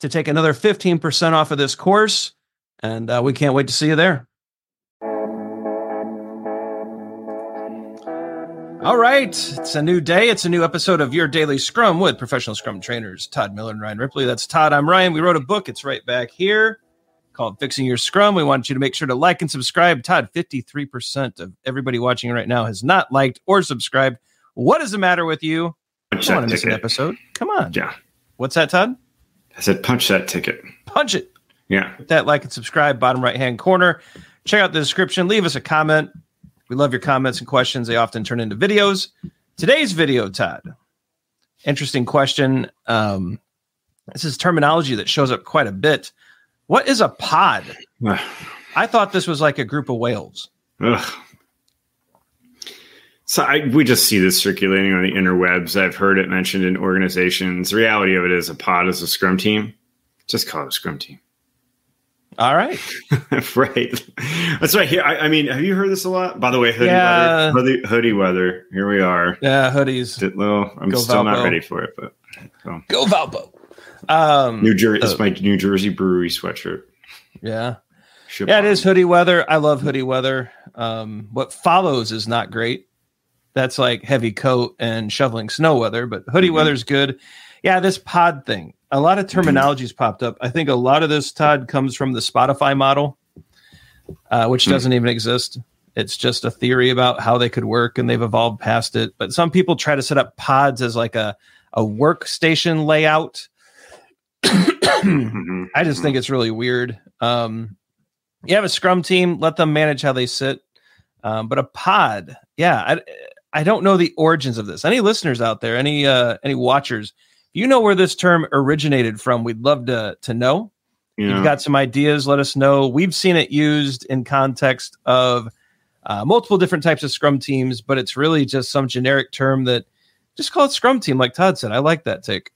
to take another 15% off of this course. And uh, we can't wait to see you there. All right. It's a new day. It's a new episode of Your Daily Scrum with professional Scrum trainers Todd Miller and Ryan Ripley. That's Todd. I'm Ryan. We wrote a book. It's right back here called Fixing Your Scrum. We want you to make sure to like and subscribe. Todd, 53% of everybody watching right now has not liked or subscribed. What is the matter with you? I don't want to miss an episode. Come on. Yeah. What's that, Todd? I said, punch that ticket. Punch it. Yeah. Hit that like and subscribe, bottom right hand corner. Check out the description. Leave us a comment. We love your comments and questions. They often turn into videos. Today's video, Todd. Interesting question. Um, this is terminology that shows up quite a bit. What is a pod? I thought this was like a group of whales. Ugh. So I, we just see this circulating on the interwebs. I've heard it mentioned in organizations. The reality of it is a pod is a scrum team. Just call it a scrum team. All right. right. That's right here. I, I, mean, have you heard this a lot? By the way, hoodie yeah. weather. Hoodie, hoodie, weather. Here we are. Yeah, hoodies. I'm Go still Valpo. not ready for it, but so. Go Valpo. Um, New Jersey. Uh, it's my New Jersey brewery sweatshirt. Yeah. Ship yeah, on. it is hoodie weather. I love hoodie weather. Um, what follows is not great that's like heavy coat and shoveling snow weather, but hoodie mm-hmm. weather's good. Yeah, this pod thing. A lot of terminologies mm-hmm. popped up. I think a lot of this Todd comes from the Spotify model, uh, which mm-hmm. doesn't even exist. It's just a theory about how they could work, and they've evolved past it. But some people try to set up pods as like a a workstation layout. Mm-hmm. I just think mm-hmm. it's really weird. Um, you have a Scrum team, let them manage how they sit. Um, but a pod, yeah, I, I don't know the origins of this. Any listeners out there, any uh, any watchers, if you know where this term originated from, we'd love to to know. Yeah. You've got some ideas, let us know. We've seen it used in context of uh, multiple different types of Scrum teams, but it's really just some generic term that just call it Scrum team, like Todd said. I like that take.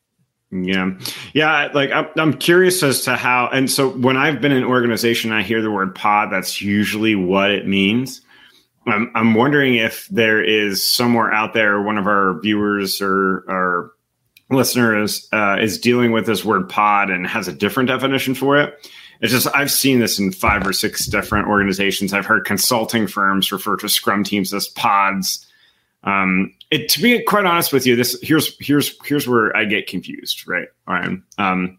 Yeah. Yeah. Like I'm, I'm curious as to how, and so when I've been in an organization, I hear the word pod, that's usually what it means. I'm, I'm wondering if there is somewhere out there, one of our viewers or our listeners uh, is dealing with this word pod and has a different definition for it. It's just I've seen this in five or six different organizations. I've heard consulting firms refer to Scrum teams as pods. Um, it, to be quite honest with you, this here's here's here's where I get confused, right? Ryan. Um,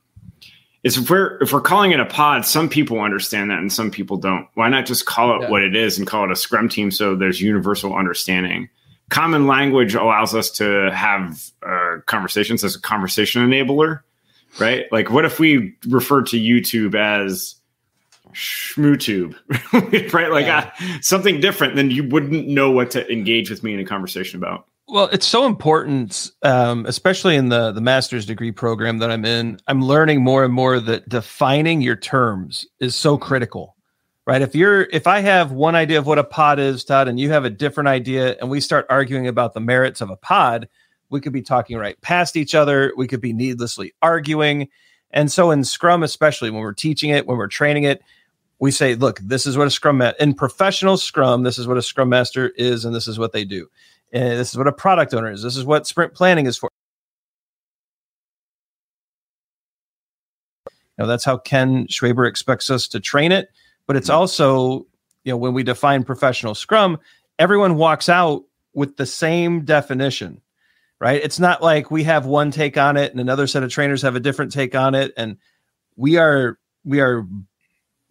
is if we're if we're calling it a pod, some people understand that and some people don't. Why not just call it yeah. what it is and call it a scrum team so there's universal understanding? Common language allows us to have uh, conversations as a conversation enabler, right? Like, what if we refer to YouTube as schmootube, right? Like yeah. uh, something different, then you wouldn't know what to engage with me in a conversation about. Well, it's so important, um, especially in the the master's degree program that I'm in. I'm learning more and more that defining your terms is so critical, right? If you're if I have one idea of what a pod is, Todd, and you have a different idea, and we start arguing about the merits of a pod, we could be talking right past each other. We could be needlessly arguing. And so in Scrum, especially when we're teaching it, when we're training it, we say, look, this is what a scrum ma- in professional scrum, this is what a scrum master is, and this is what they do. And this is what a product owner is. This is what sprint planning is for. You know, that's how Ken Schwaber expects us to train it. But it's mm-hmm. also, you know, when we define professional scrum, everyone walks out with the same definition, right? It's not like we have one take on it and another set of trainers have a different take on it. And we are we are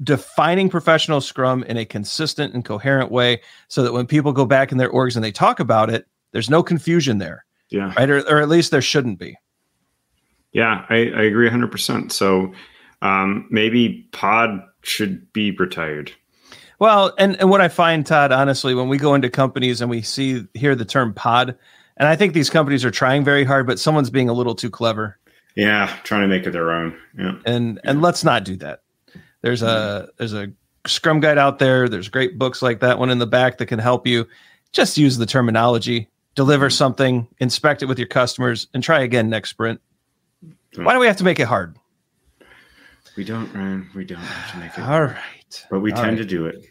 defining professional scrum in a consistent and coherent way so that when people go back in their orgs and they talk about it, there's no confusion there. Yeah. Right. Or, or at least there shouldn't be. Yeah, I, I agree 100%. So um, maybe pod should be retired. Well, and, and what I find, Todd, honestly, when we go into companies and we see, hear the term pod, and I think these companies are trying very hard, but someone's being a little too clever. Yeah, trying to make it their own. Yeah. And and let's not do that. There's a mm-hmm. there's a Scrum guide out there. There's great books like that one in the back that can help you. Just use the terminology, deliver mm-hmm. something, inspect it with your customers, and try again next sprint. Why do we have to make it hard? We don't, Ryan. We don't have to make it. All right. But we All tend right. to do it.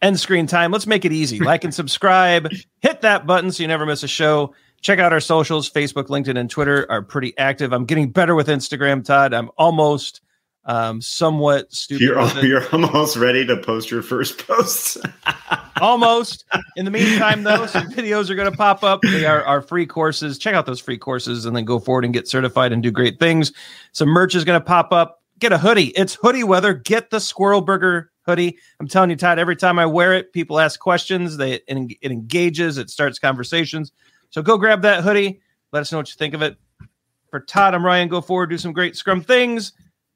End screen time. Let's make it easy. Like and subscribe. Hit that button so you never miss a show. Check out our socials. Facebook, LinkedIn, and Twitter are pretty active. I'm getting better with Instagram, Todd. I'm almost um, somewhat stupid. You're, you're almost ready to post your first post. almost. In the meantime, though, some videos are going to pop up. They are our free courses. Check out those free courses and then go forward and get certified and do great things. Some merch is going to pop up. Get a hoodie. It's hoodie weather. Get the Squirrel Burger hoodie. I'm telling you, Todd, every time I wear it, people ask questions. They it, it engages, it starts conversations. So go grab that hoodie. Let us know what you think of it. For Todd, I'm Ryan. Go forward, do some great scrum things.